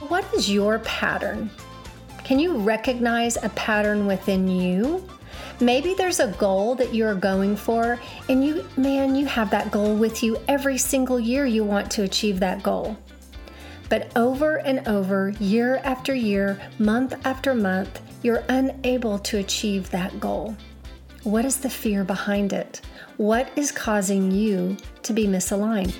What is your pattern? Can you recognize a pattern within you? Maybe there's a goal that you're going for, and you, man, you have that goal with you every single year you want to achieve that goal. But over and over, year after year, month after month, you're unable to achieve that goal. What is the fear behind it? What is causing you to be misaligned?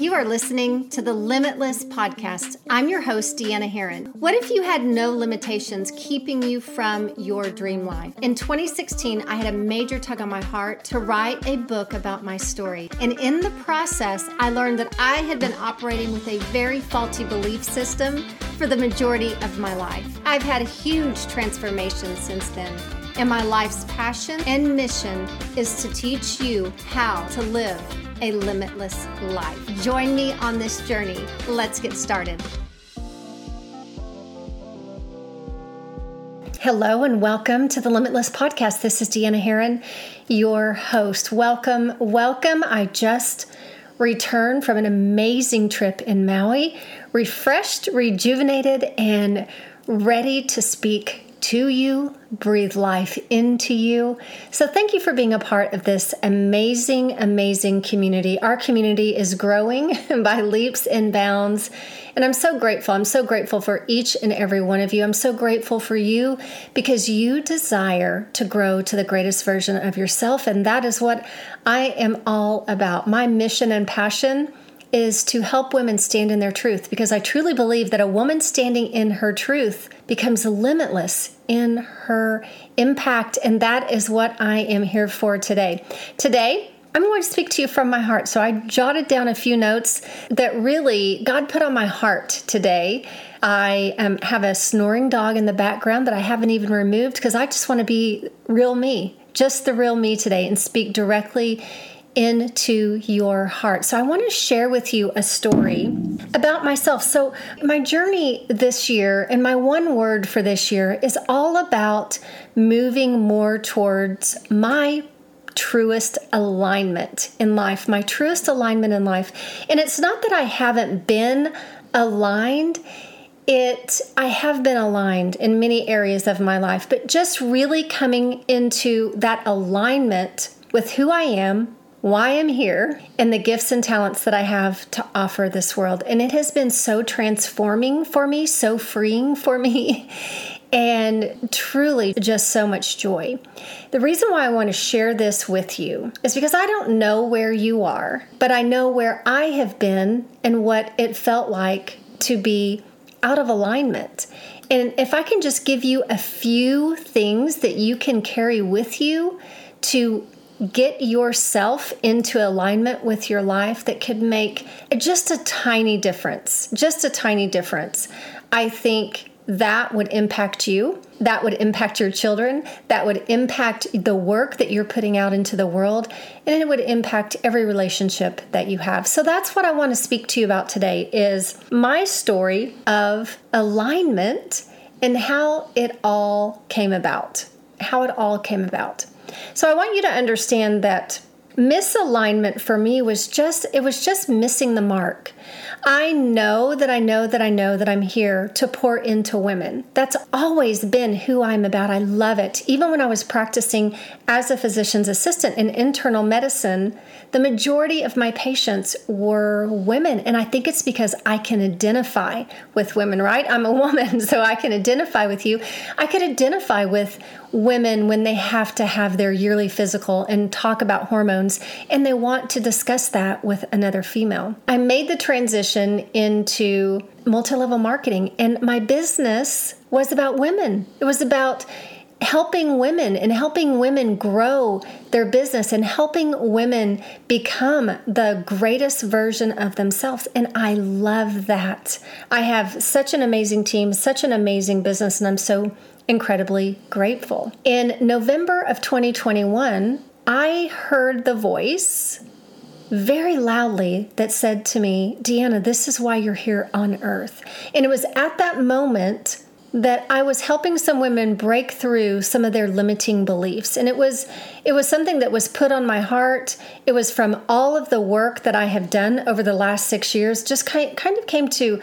You are listening to the Limitless Podcast. I'm your host, Deanna Herrin. What if you had no limitations keeping you from your dream life? In 2016, I had a major tug on my heart to write a book about my story. And in the process, I learned that I had been operating with a very faulty belief system for the majority of my life. I've had a huge transformation since then. And my life's passion and mission is to teach you how to live a limitless life. Join me on this journey. Let's get started. Hello and welcome to the Limitless Podcast. This is Deanna Herrin, your host. Welcome, welcome. I just returned from an amazing trip in Maui, refreshed, rejuvenated, and ready to speak to you, breathe life into you. So, thank you for being a part of this amazing, amazing community. Our community is growing by leaps and bounds. And I'm so grateful. I'm so grateful for each and every one of you. I'm so grateful for you because you desire to grow to the greatest version of yourself. And that is what I am all about. My mission and passion is to help women stand in their truth because I truly believe that a woman standing in her truth becomes limitless in her impact. And that is what I am here for today. Today, I'm going to speak to you from my heart. So I jotted down a few notes that really God put on my heart today. I um, have a snoring dog in the background that I haven't even removed because I just want to be real me, just the real me today, and speak directly into your heart. So, I want to share with you a story about myself. So, my journey this year and my one word for this year is all about moving more towards my truest alignment in life, my truest alignment in life. And it's not that I haven't been aligned. It I have been aligned in many areas of my life, but just really coming into that alignment with who I am, why I'm here and the gifts and talents that I have to offer this world. And it has been so transforming for me, so freeing for me, and truly just so much joy. The reason why I want to share this with you is because I don't know where you are, but I know where I have been and what it felt like to be out of alignment. And if I can just give you a few things that you can carry with you to get yourself into alignment with your life that could make just a tiny difference, just a tiny difference. I think that would impact you. That would impact your children. That would impact the work that you're putting out into the world. And it would impact every relationship that you have. So that's what I want to speak to you about today is my story of alignment and how it all came about. How it all came about. So I want you to understand that misalignment for me was just it was just missing the mark. I know that I know that I know that I'm here to pour into women. That's always been who I'm about. I love it. Even when I was practicing as a physician's assistant in internal medicine, the majority of my patients were women. And I think it's because I can identify with women, right? I'm a woman, so I can identify with you. I could identify with women when they have to have their yearly physical and talk about hormones and they want to discuss that with another female. I made the transition into multi level marketing, and my business was about women. It was about helping women and helping women grow their business and helping women become the greatest version of themselves. And I love that. I have such an amazing team, such an amazing business, and I'm so incredibly grateful. In November of 2021, I heard the voice very loudly that said to me, Deanna, this is why you're here on earth. And it was at that moment that I was helping some women break through some of their limiting beliefs and it was it was something that was put on my heart it was from all of the work that I have done over the last 6 years just kind kind of came to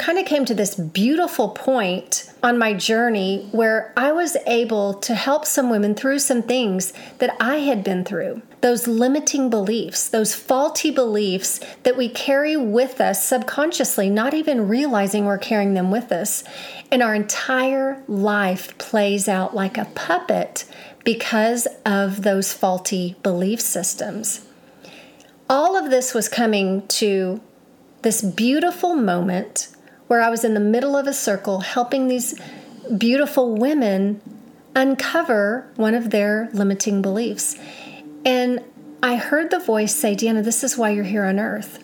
kind of came to this beautiful point on my journey where I was able to help some women through some things that I had been through. Those limiting beliefs, those faulty beliefs that we carry with us subconsciously, not even realizing we're carrying them with us. And our entire life plays out like a puppet because of those faulty belief systems. All of this was coming to this beautiful moment where I was in the middle of a circle helping these beautiful women uncover one of their limiting beliefs. And I heard the voice say, Deanna, this is why you're here on earth.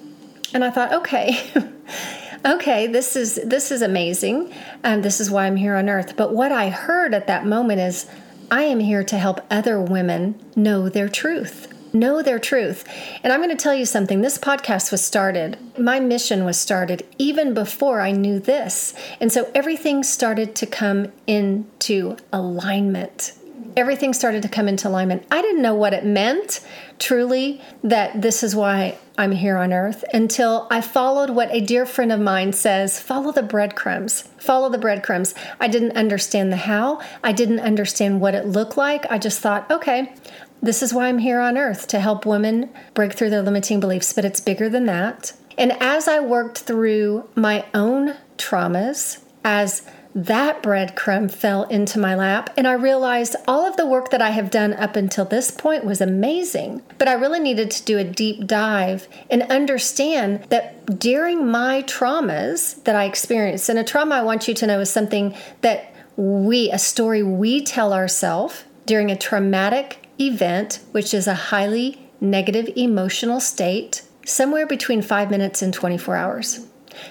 And I thought, okay. okay, this is this is amazing. and this is why I'm here on earth. But what I heard at that moment is I am here to help other women know their truth know their truth. And I'm going to tell you something this podcast was started, my mission was started even before I knew this. And so everything started to come into alignment. Everything started to come into alignment. I didn't know what it meant truly that this is why I'm here on earth until I followed what a dear friend of mine says follow the breadcrumbs. Follow the breadcrumbs. I didn't understand the how, I didn't understand what it looked like. I just thought, okay, this is why I'm here on earth to help women break through their limiting beliefs, but it's bigger than that. And as I worked through my own traumas, as that breadcrumb fell into my lap, and I realized all of the work that I have done up until this point was amazing. But I really needed to do a deep dive and understand that during my traumas that I experienced, and a trauma I want you to know is something that we, a story we tell ourselves during a traumatic event, which is a highly negative emotional state, somewhere between five minutes and 24 hours.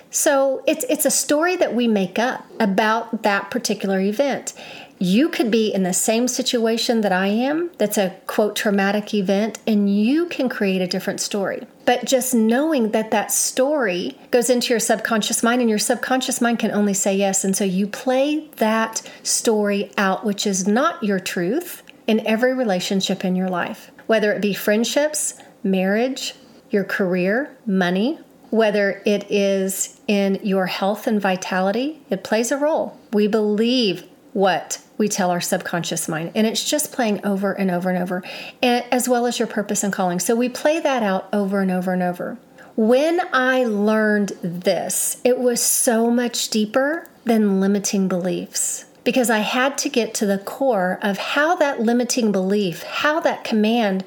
So it's it's a story that we make up about that particular event. You could be in the same situation that I am, that's a quote traumatic event, and you can create a different story. But just knowing that that story goes into your subconscious mind, and your subconscious mind can only say yes. And so you play that story out, which is not your truth, in every relationship in your life, whether it be friendships, marriage, your career, money, whether it is in your health and vitality, it plays a role. We believe what we tell our subconscious mind, and it's just playing over and over and over, as well as your purpose and calling. So we play that out over and over and over. When I learned this, it was so much deeper than limiting beliefs because I had to get to the core of how that limiting belief, how that command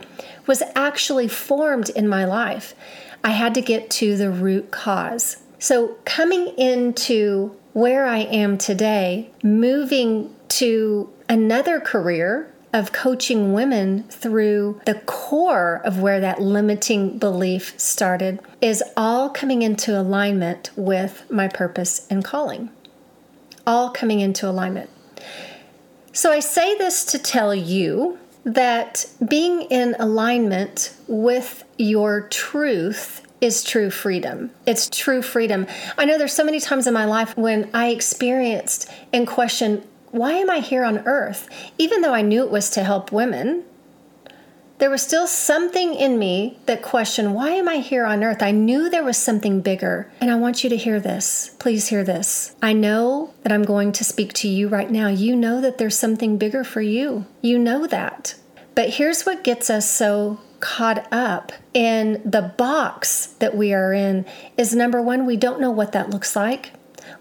was actually formed in my life. I had to get to the root cause. So, coming into where I am today, moving to another career of coaching women through the core of where that limiting belief started, is all coming into alignment with my purpose and calling all coming into alignment. So I say this to tell you that being in alignment with your truth is true freedom. It's true freedom. I know there's so many times in my life when I experienced and questioned, why am I here on earth? Even though I knew it was to help women, there was still something in me that questioned, why am I here on earth? I knew there was something bigger. And I want you to hear this. Please hear this. I know that I'm going to speak to you right now. You know that there's something bigger for you. You know that. But here's what gets us so caught up in the box that we are in is number one, we don't know what that looks like.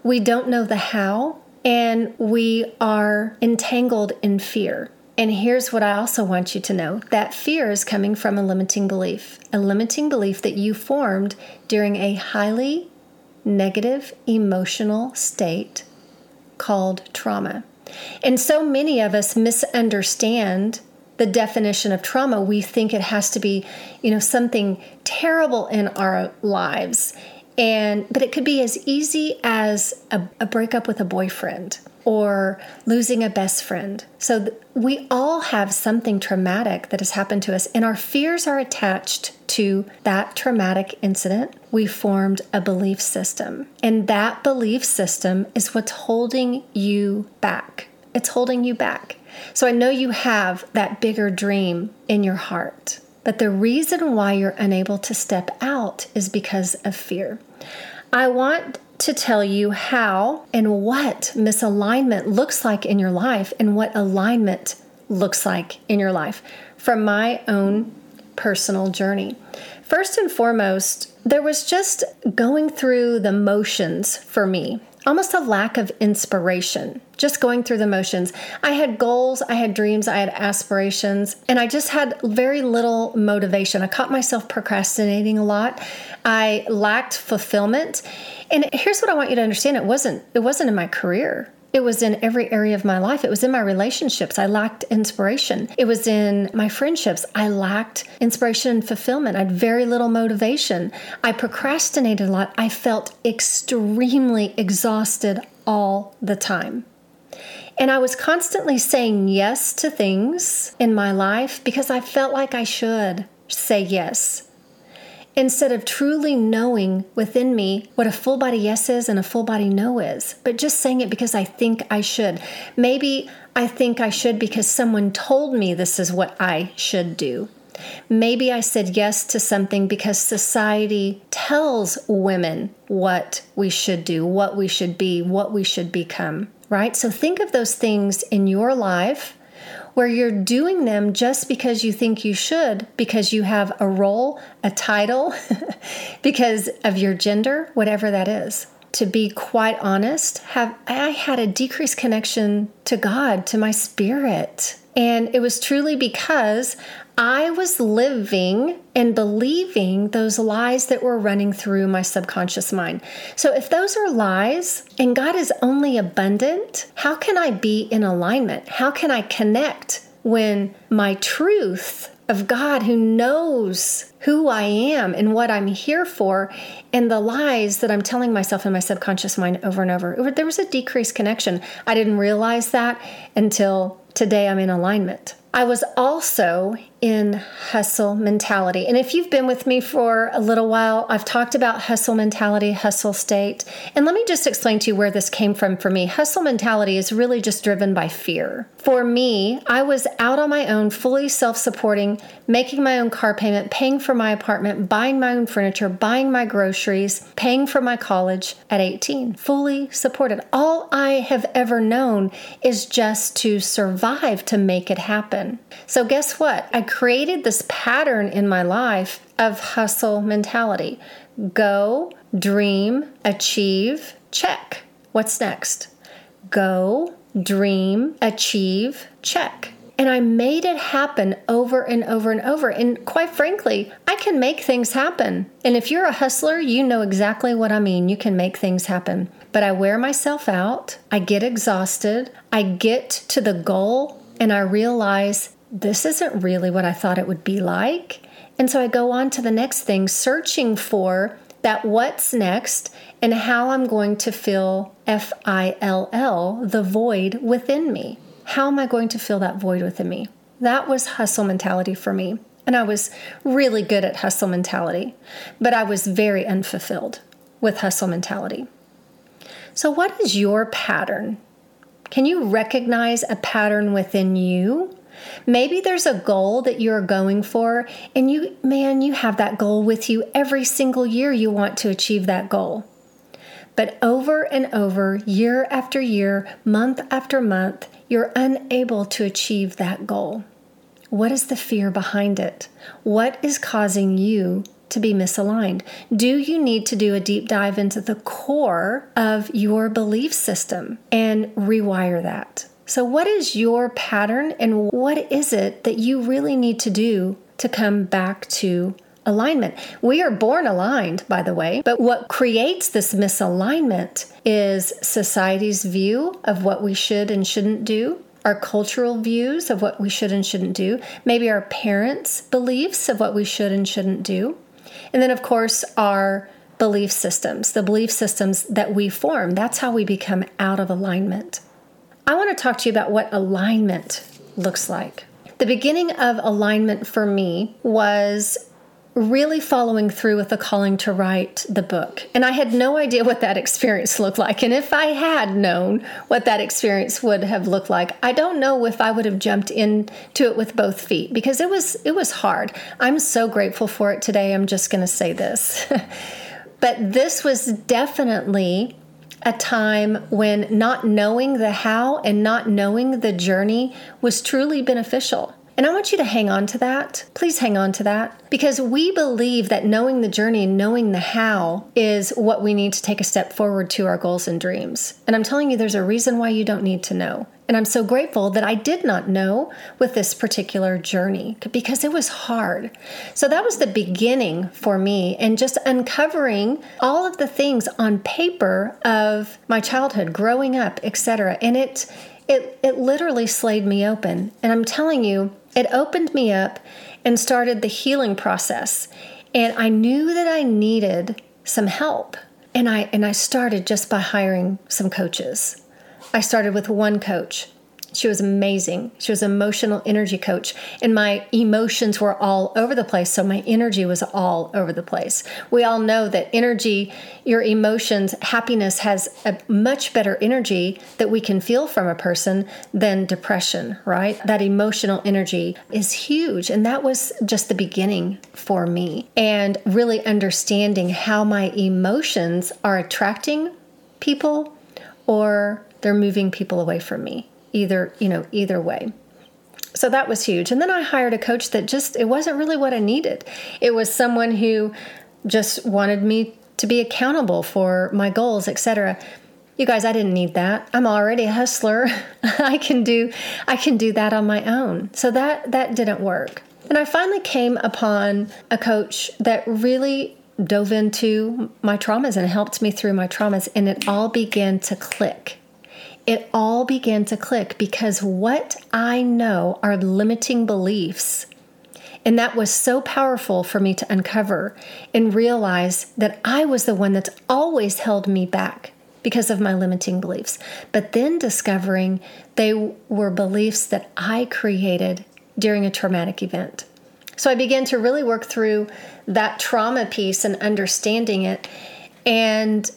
We don't know the how, and we are entangled in fear. And here's what I also want you to know that fear is coming from a limiting belief, a limiting belief that you formed during a highly negative emotional state called trauma. And so many of us misunderstand the definition of trauma. We think it has to be, you know, something terrible in our lives. And but it could be as easy as a, a breakup with a boyfriend or losing a best friend. So th- we all have something traumatic that has happened to us, and our fears are attached to that traumatic incident. We formed a belief system, and that belief system is what's holding you back. It's holding you back. So I know you have that bigger dream in your heart. But the reason why you're unable to step out is because of fear. I want to tell you how and what misalignment looks like in your life and what alignment looks like in your life from my own personal journey. First and foremost, there was just going through the motions for me almost a lack of inspiration, just going through the motions. I had goals, I had dreams, I had aspirations, and I just had very little motivation. I caught myself procrastinating a lot. I lacked fulfillment. And here's what I want you to understand, it wasn't it wasn't in my career. It was in every area of my life. It was in my relationships. I lacked inspiration. It was in my friendships. I lacked inspiration and fulfillment. I had very little motivation. I procrastinated a lot. I felt extremely exhausted all the time. And I was constantly saying yes to things in my life because I felt like I should say yes instead of truly knowing within me what a full body yes is and a full body no is, but just saying it because I think I should. Maybe I think I should because someone told me this is what I should do. Maybe I said yes to something because society tells women what we should do, what we should be, what we should become, right? So think of those things in your life where you're doing them just because you think you should, because you have a role, a title, because of your gender, whatever that is. To be quite honest, have I had a decreased connection to God, to my spirit. And it was truly because I was living and believing those lies that were running through my subconscious mind. So, if those are lies and God is only abundant, how can I be in alignment? How can I connect when my truth of God who knows who I am and what I'm here for, and the lies that I'm telling myself in my subconscious mind over and over. There was a decreased connection. I didn't realize that until today I'm in alignment. I was also in hustle mentality. And if you've been with me for a little while, I've talked about hustle mentality, hustle state. And let me just explain to you where this came from for me. Hustle mentality is really just driven by fear. For me, I was out on my own, fully self supporting, making my own car payment, paying for my apartment, buying my own furniture, buying my groceries, paying for my college at 18, fully supported. All I have ever known is just to survive to make it happen. So, guess what? I created this pattern in my life of hustle mentality go, dream, achieve, check. What's next? Go, dream, achieve, check. And I made it happen over and over and over. And quite frankly, I can make things happen. And if you're a hustler, you know exactly what I mean. You can make things happen. But I wear myself out, I get exhausted, I get to the goal, and I realize this isn't really what I thought it would be like. And so I go on to the next thing, searching for that what's next and how I'm going to fill F I L L, the void within me. How am I going to fill that void within me? That was hustle mentality for me. And I was really good at hustle mentality, but I was very unfulfilled with hustle mentality. So, what is your pattern? Can you recognize a pattern within you Maybe there's a goal that you're going for, and you, man, you have that goal with you every single year you want to achieve that goal. But over and over, year after year, month after month, you're unable to achieve that goal. What is the fear behind it? What is causing you to be misaligned? Do you need to do a deep dive into the core of your belief system and rewire that? So, what is your pattern and what is it that you really need to do to come back to alignment? We are born aligned, by the way, but what creates this misalignment is society's view of what we should and shouldn't do. Our cultural views of what we should and shouldn't do, maybe our parents' beliefs of what we should and shouldn't do, and then, of course, our belief systems, the belief systems that we form. That's how we become out of alignment. I want to talk to you about what alignment looks like. The beginning of alignment for me was really following through with the calling to write the book. And I had no idea what that experience looked like. And if I had known what that experience would have looked like, I don't know if I would have jumped into it with both feet because it was it was hard. I'm so grateful for it today. I'm just going to say this. But this was definitely a time when not knowing the how and not knowing the journey was truly beneficial. And I want you to hang on to that. Please hang on to that because we believe that knowing the journey and knowing the how is what we need to take a step forward to our goals and dreams. And I'm telling you, there's a reason why you don't need to know. And I'm so grateful that I did not know with this particular journey because it was hard. So that was the beginning for me and just uncovering all of the things on paper of my childhood, growing up, etc. And it it it literally slayed me open. And I'm telling you, it opened me up and started the healing process. And I knew that I needed some help. And I and I started just by hiring some coaches. I started with one coach she was amazing. She was an emotional energy coach, and my emotions were all over the place. So my energy was all over the place. We all know that energy, your emotions, happiness has a much better energy that we can feel from a person than depression, right? That emotional energy is huge. And that was just the beginning for me. And really understanding how my emotions are attracting people or they're moving people away from me either, you know, either way. So that was huge. And then I hired a coach that just it wasn't really what I needed. It was someone who just wanted me to be accountable for my goals, etc. You guys, I didn't need that. I'm already a hustler. I can do I can do that on my own. So that that didn't work. And I finally came upon a coach that really dove into my traumas and helped me through my traumas and it all began to click it all began to click because what I know are limiting beliefs. And that was so powerful for me to uncover and realize that I was the one that's always held me back because of my limiting beliefs. But then discovering they were beliefs that I created during a traumatic event. So I began to really work through that trauma piece and understanding it. And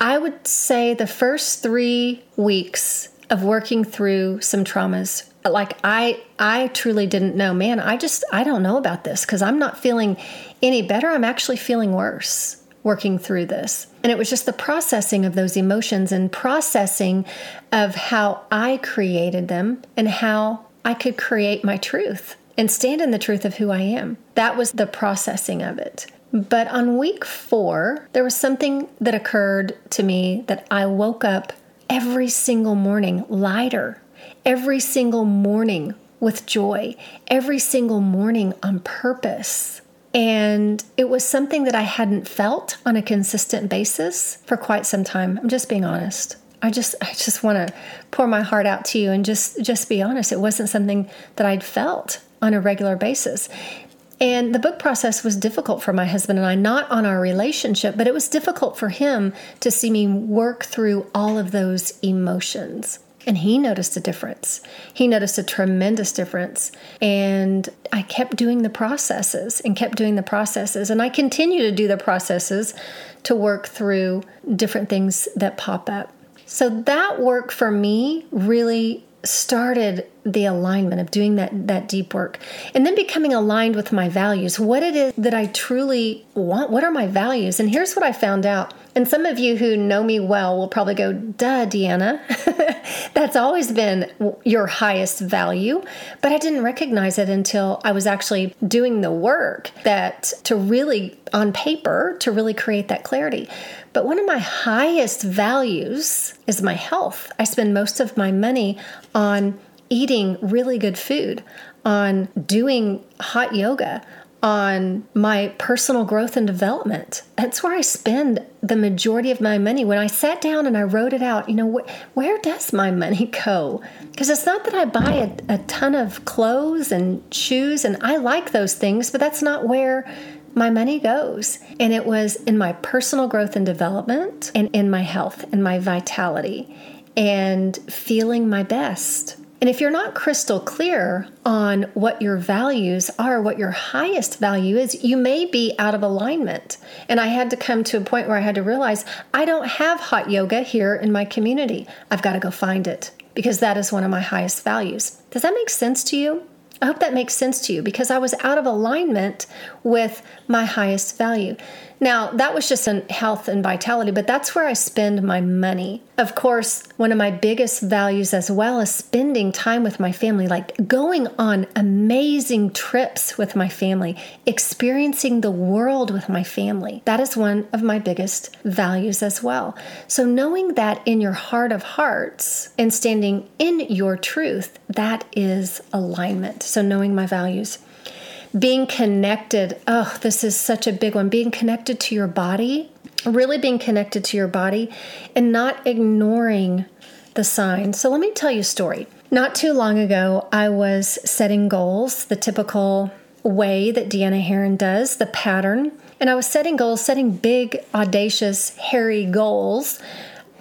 I would say the first three weeks of working through some traumas like i i truly didn't know man i just i don't know about this because i'm not feeling any better. I'm actually feeling worse working through this. And it was just the processing of those emotions and processing of how i created them and how i could create my truth and stand in the truth of who i am. That was the processing of it but on week four, there was something that occurred to me that I woke up every single morning lighter, every single morning with joy, every single morning on purpose. And it was something that I hadn't felt on a consistent basis for quite some time. I'm just being honest. I just I just want to pour my heart out to you and just just be honest. It wasn't something that I'd felt on a regular basis. And the book process was difficult for my husband and I, not on our relationship, but it was difficult for him to see me work through all of those emotions. And he noticed a difference. He noticed a tremendous difference. And I kept doing the processes and kept doing the processes. And I continue to do the processes to work through different things that pop up. So that work for me really started the alignment of doing that that deep work and then becoming aligned with my values what it is that i truly want what are my values? And here's what i found out and some of you who know me well will probably go duh deanna that's always been your highest value but i didn't recognize it until i was actually doing the work that to really on paper to really create that clarity but one of my highest values is my health. I spend most of my money on eating really good food, on doing hot yoga, on my personal growth and development. That's where I spend the majority of my money. When I sat down and I wrote it out, you know, wh- where does my money go? Because it's not that I buy a, a ton of clothes and shoes, and I like those things, but that's not where my money goes. And it was in my personal growth and development and in my health and my vitality and feeling my best. And if you're not crystal clear on what your values are, what your highest value is, you may be out of alignment. And I had to come to a point where I had to realize I don't have hot yoga here in my community. I've got to go find it because that is one of my highest values. Does that make sense to you? I hope that makes sense to you because I was out of alignment with my highest value. Now, that was just in health and vitality, but that's where I spend my money. Of course, one of my biggest values as well is spending time with my family, like going on amazing trips with my family, experiencing the world with my family. That is one of my biggest values as well. So, knowing that in your heart of hearts and standing in your truth, that is alignment. So, knowing my values being connected. Oh, this is such a big one. Being connected to your body, really being connected to your body and not ignoring the signs. So let me tell you a story. Not too long ago, I was setting goals, the typical way that Deanna Herrin does, the pattern. And I was setting goals, setting big, audacious, hairy goals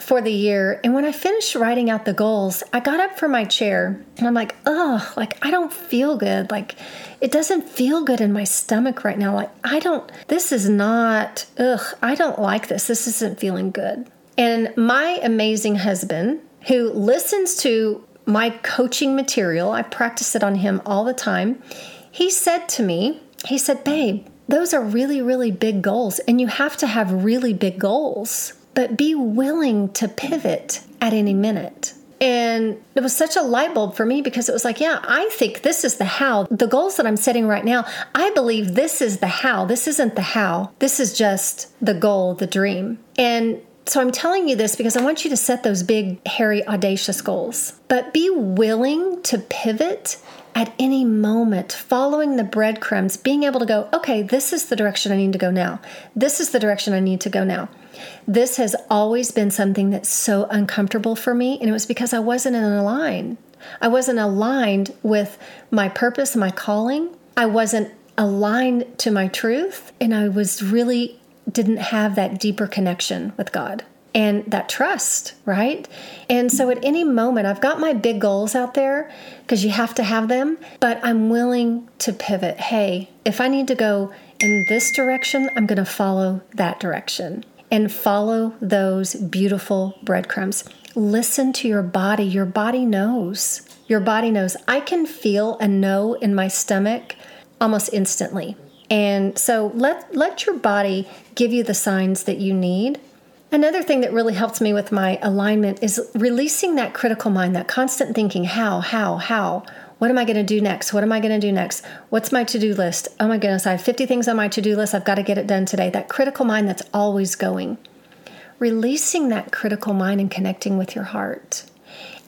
for the year. And when I finished writing out the goals, I got up from my chair and I'm like, oh, like I don't feel good. Like it doesn't feel good in my stomach right now. Like I don't, this is not, ugh, I don't like this. This isn't feeling good. And my amazing husband, who listens to my coaching material, I practice it on him all the time. He said to me, he said, babe, those are really, really big goals, and you have to have really big goals but be willing to pivot at any minute. And it was such a light bulb for me because it was like, yeah, I think this is the how. The goals that I'm setting right now, I believe this is the how. This isn't the how. This is just the goal, the dream. And so I'm telling you this because I want you to set those big, hairy, audacious goals, but be willing to pivot at any moment, following the breadcrumbs, being able to go, okay, this is the direction I need to go now. This is the direction I need to go now. This has always been something that's so uncomfortable for me, and it was because I wasn't in a line. I wasn't aligned with my purpose, my calling. I wasn't aligned to my truth, and I was really didn't have that deeper connection with God and that trust, right? And so at any moment, I've got my big goals out there because you have to have them, but I'm willing to pivot. Hey, if I need to go in this direction, I'm going to follow that direction and follow those beautiful breadcrumbs. Listen to your body. Your body knows. Your body knows. I can feel a no in my stomach almost instantly. And so let let your body give you the signs that you need. Another thing that really helps me with my alignment is releasing that critical mind, that constant thinking, how, how, how? What am I going to do next? What am I going to do next? What's my to do list? Oh my goodness, I have 50 things on my to do list. I've got to get it done today. That critical mind that's always going. Releasing that critical mind and connecting with your heart.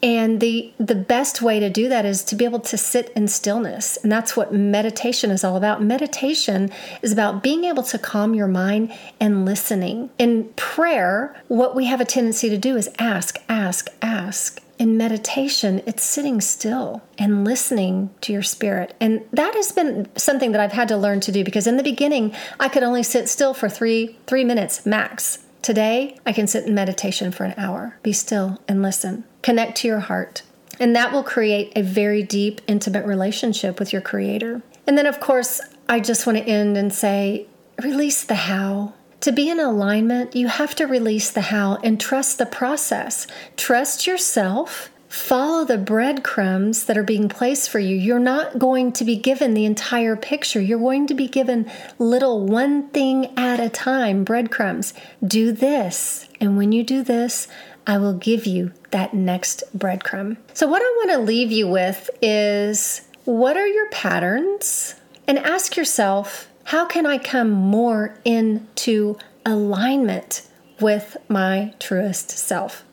And the the best way to do that is to be able to sit in stillness. And that's what meditation is all about. Meditation is about being able to calm your mind and listening. In prayer, what we have a tendency to do is ask, ask, ask in meditation, it's sitting still and listening to your spirit. And that has been something that I've had to learn to do because in the beginning, I could only sit still for three, three minutes max. Today, I can sit in meditation for an hour, be still and listen, connect to your heart. And that will create a very deep, intimate relationship with your creator. And then, of course, I just want to end and say release the how. To be in alignment, you have to release the how and trust the process. Trust yourself. Follow the breadcrumbs that are being placed for you. You're not going to be given the entire picture. You're going to be given little one thing at a time breadcrumbs. Do this. And when you do this, I will give you that next breadcrumb. So, what I want to leave you with is what are your patterns? And ask yourself, how can I come more into alignment with my truest self?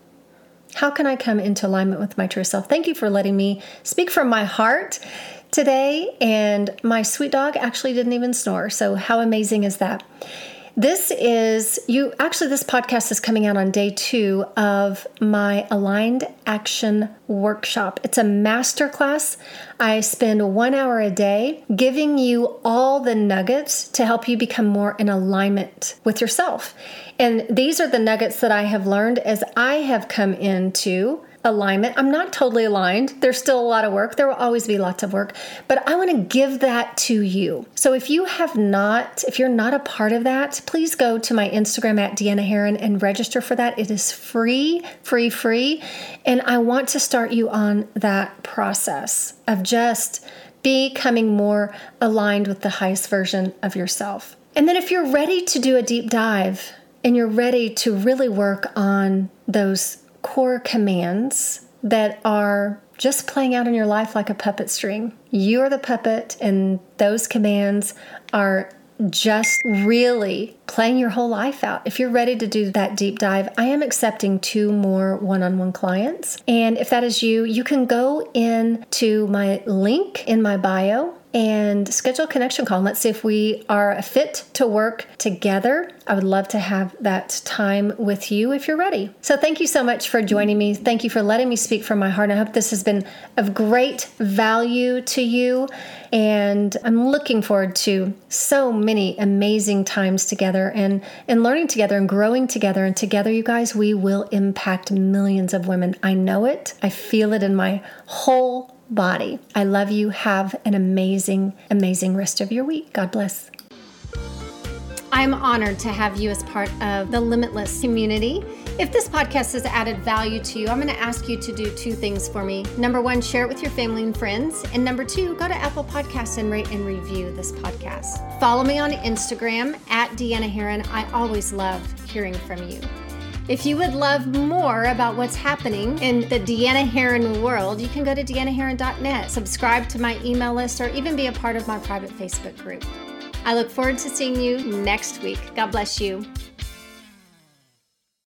How can I come into alignment with my truest self? Thank you for letting me speak from my heart today. And my sweet dog actually didn't even snore. So, how amazing is that? This is you actually, this podcast is coming out on day two of my aligned action workshop. It's a masterclass. I spend one hour a day giving you all the nuggets to help you become more in alignment with yourself. And these are the nuggets that I have learned as I have come into alignment. I'm not totally aligned. There's still a lot of work. There will always be lots of work, but I want to give that to you. So if you have not, if you're not a part of that, please go to my Instagram at Deanna Herrin and register for that. It is free, free, free. And I want to start you on that process of just becoming more aligned with the highest version of yourself. And then if you're ready to do a deep dive and you're ready to really work on those core commands that are just playing out in your life like a puppet string. You're the puppet, and those commands are just really playing your whole life out. If you're ready to do that deep dive, I am accepting two more one on one clients. And if that is you, you can go in to my link in my bio and schedule a connection call. and Let's see if we are a fit to work together. I would love to have that time with you if you're ready. So, thank you so much for joining me. Thank you for letting me speak from my heart. I hope this has been of great value to you. And I'm looking forward to so many amazing times together and, and learning together and growing together. And together, you guys, we will impact millions of women. I know it, I feel it in my whole body. I love you. Have an amazing, amazing rest of your week. God bless. I'm honored to have you as part of the Limitless community. If this podcast has added value to you, I'm going to ask you to do two things for me. Number one, share it with your family and friends. And number two, go to Apple Podcasts and rate and review this podcast. Follow me on Instagram at Deanna Herrin. I always love hearing from you. If you would love more about what's happening in the Deanna Herrin world, you can go to deannaherrin.net, subscribe to my email list, or even be a part of my private Facebook group. I look forward to seeing you next week. God bless you.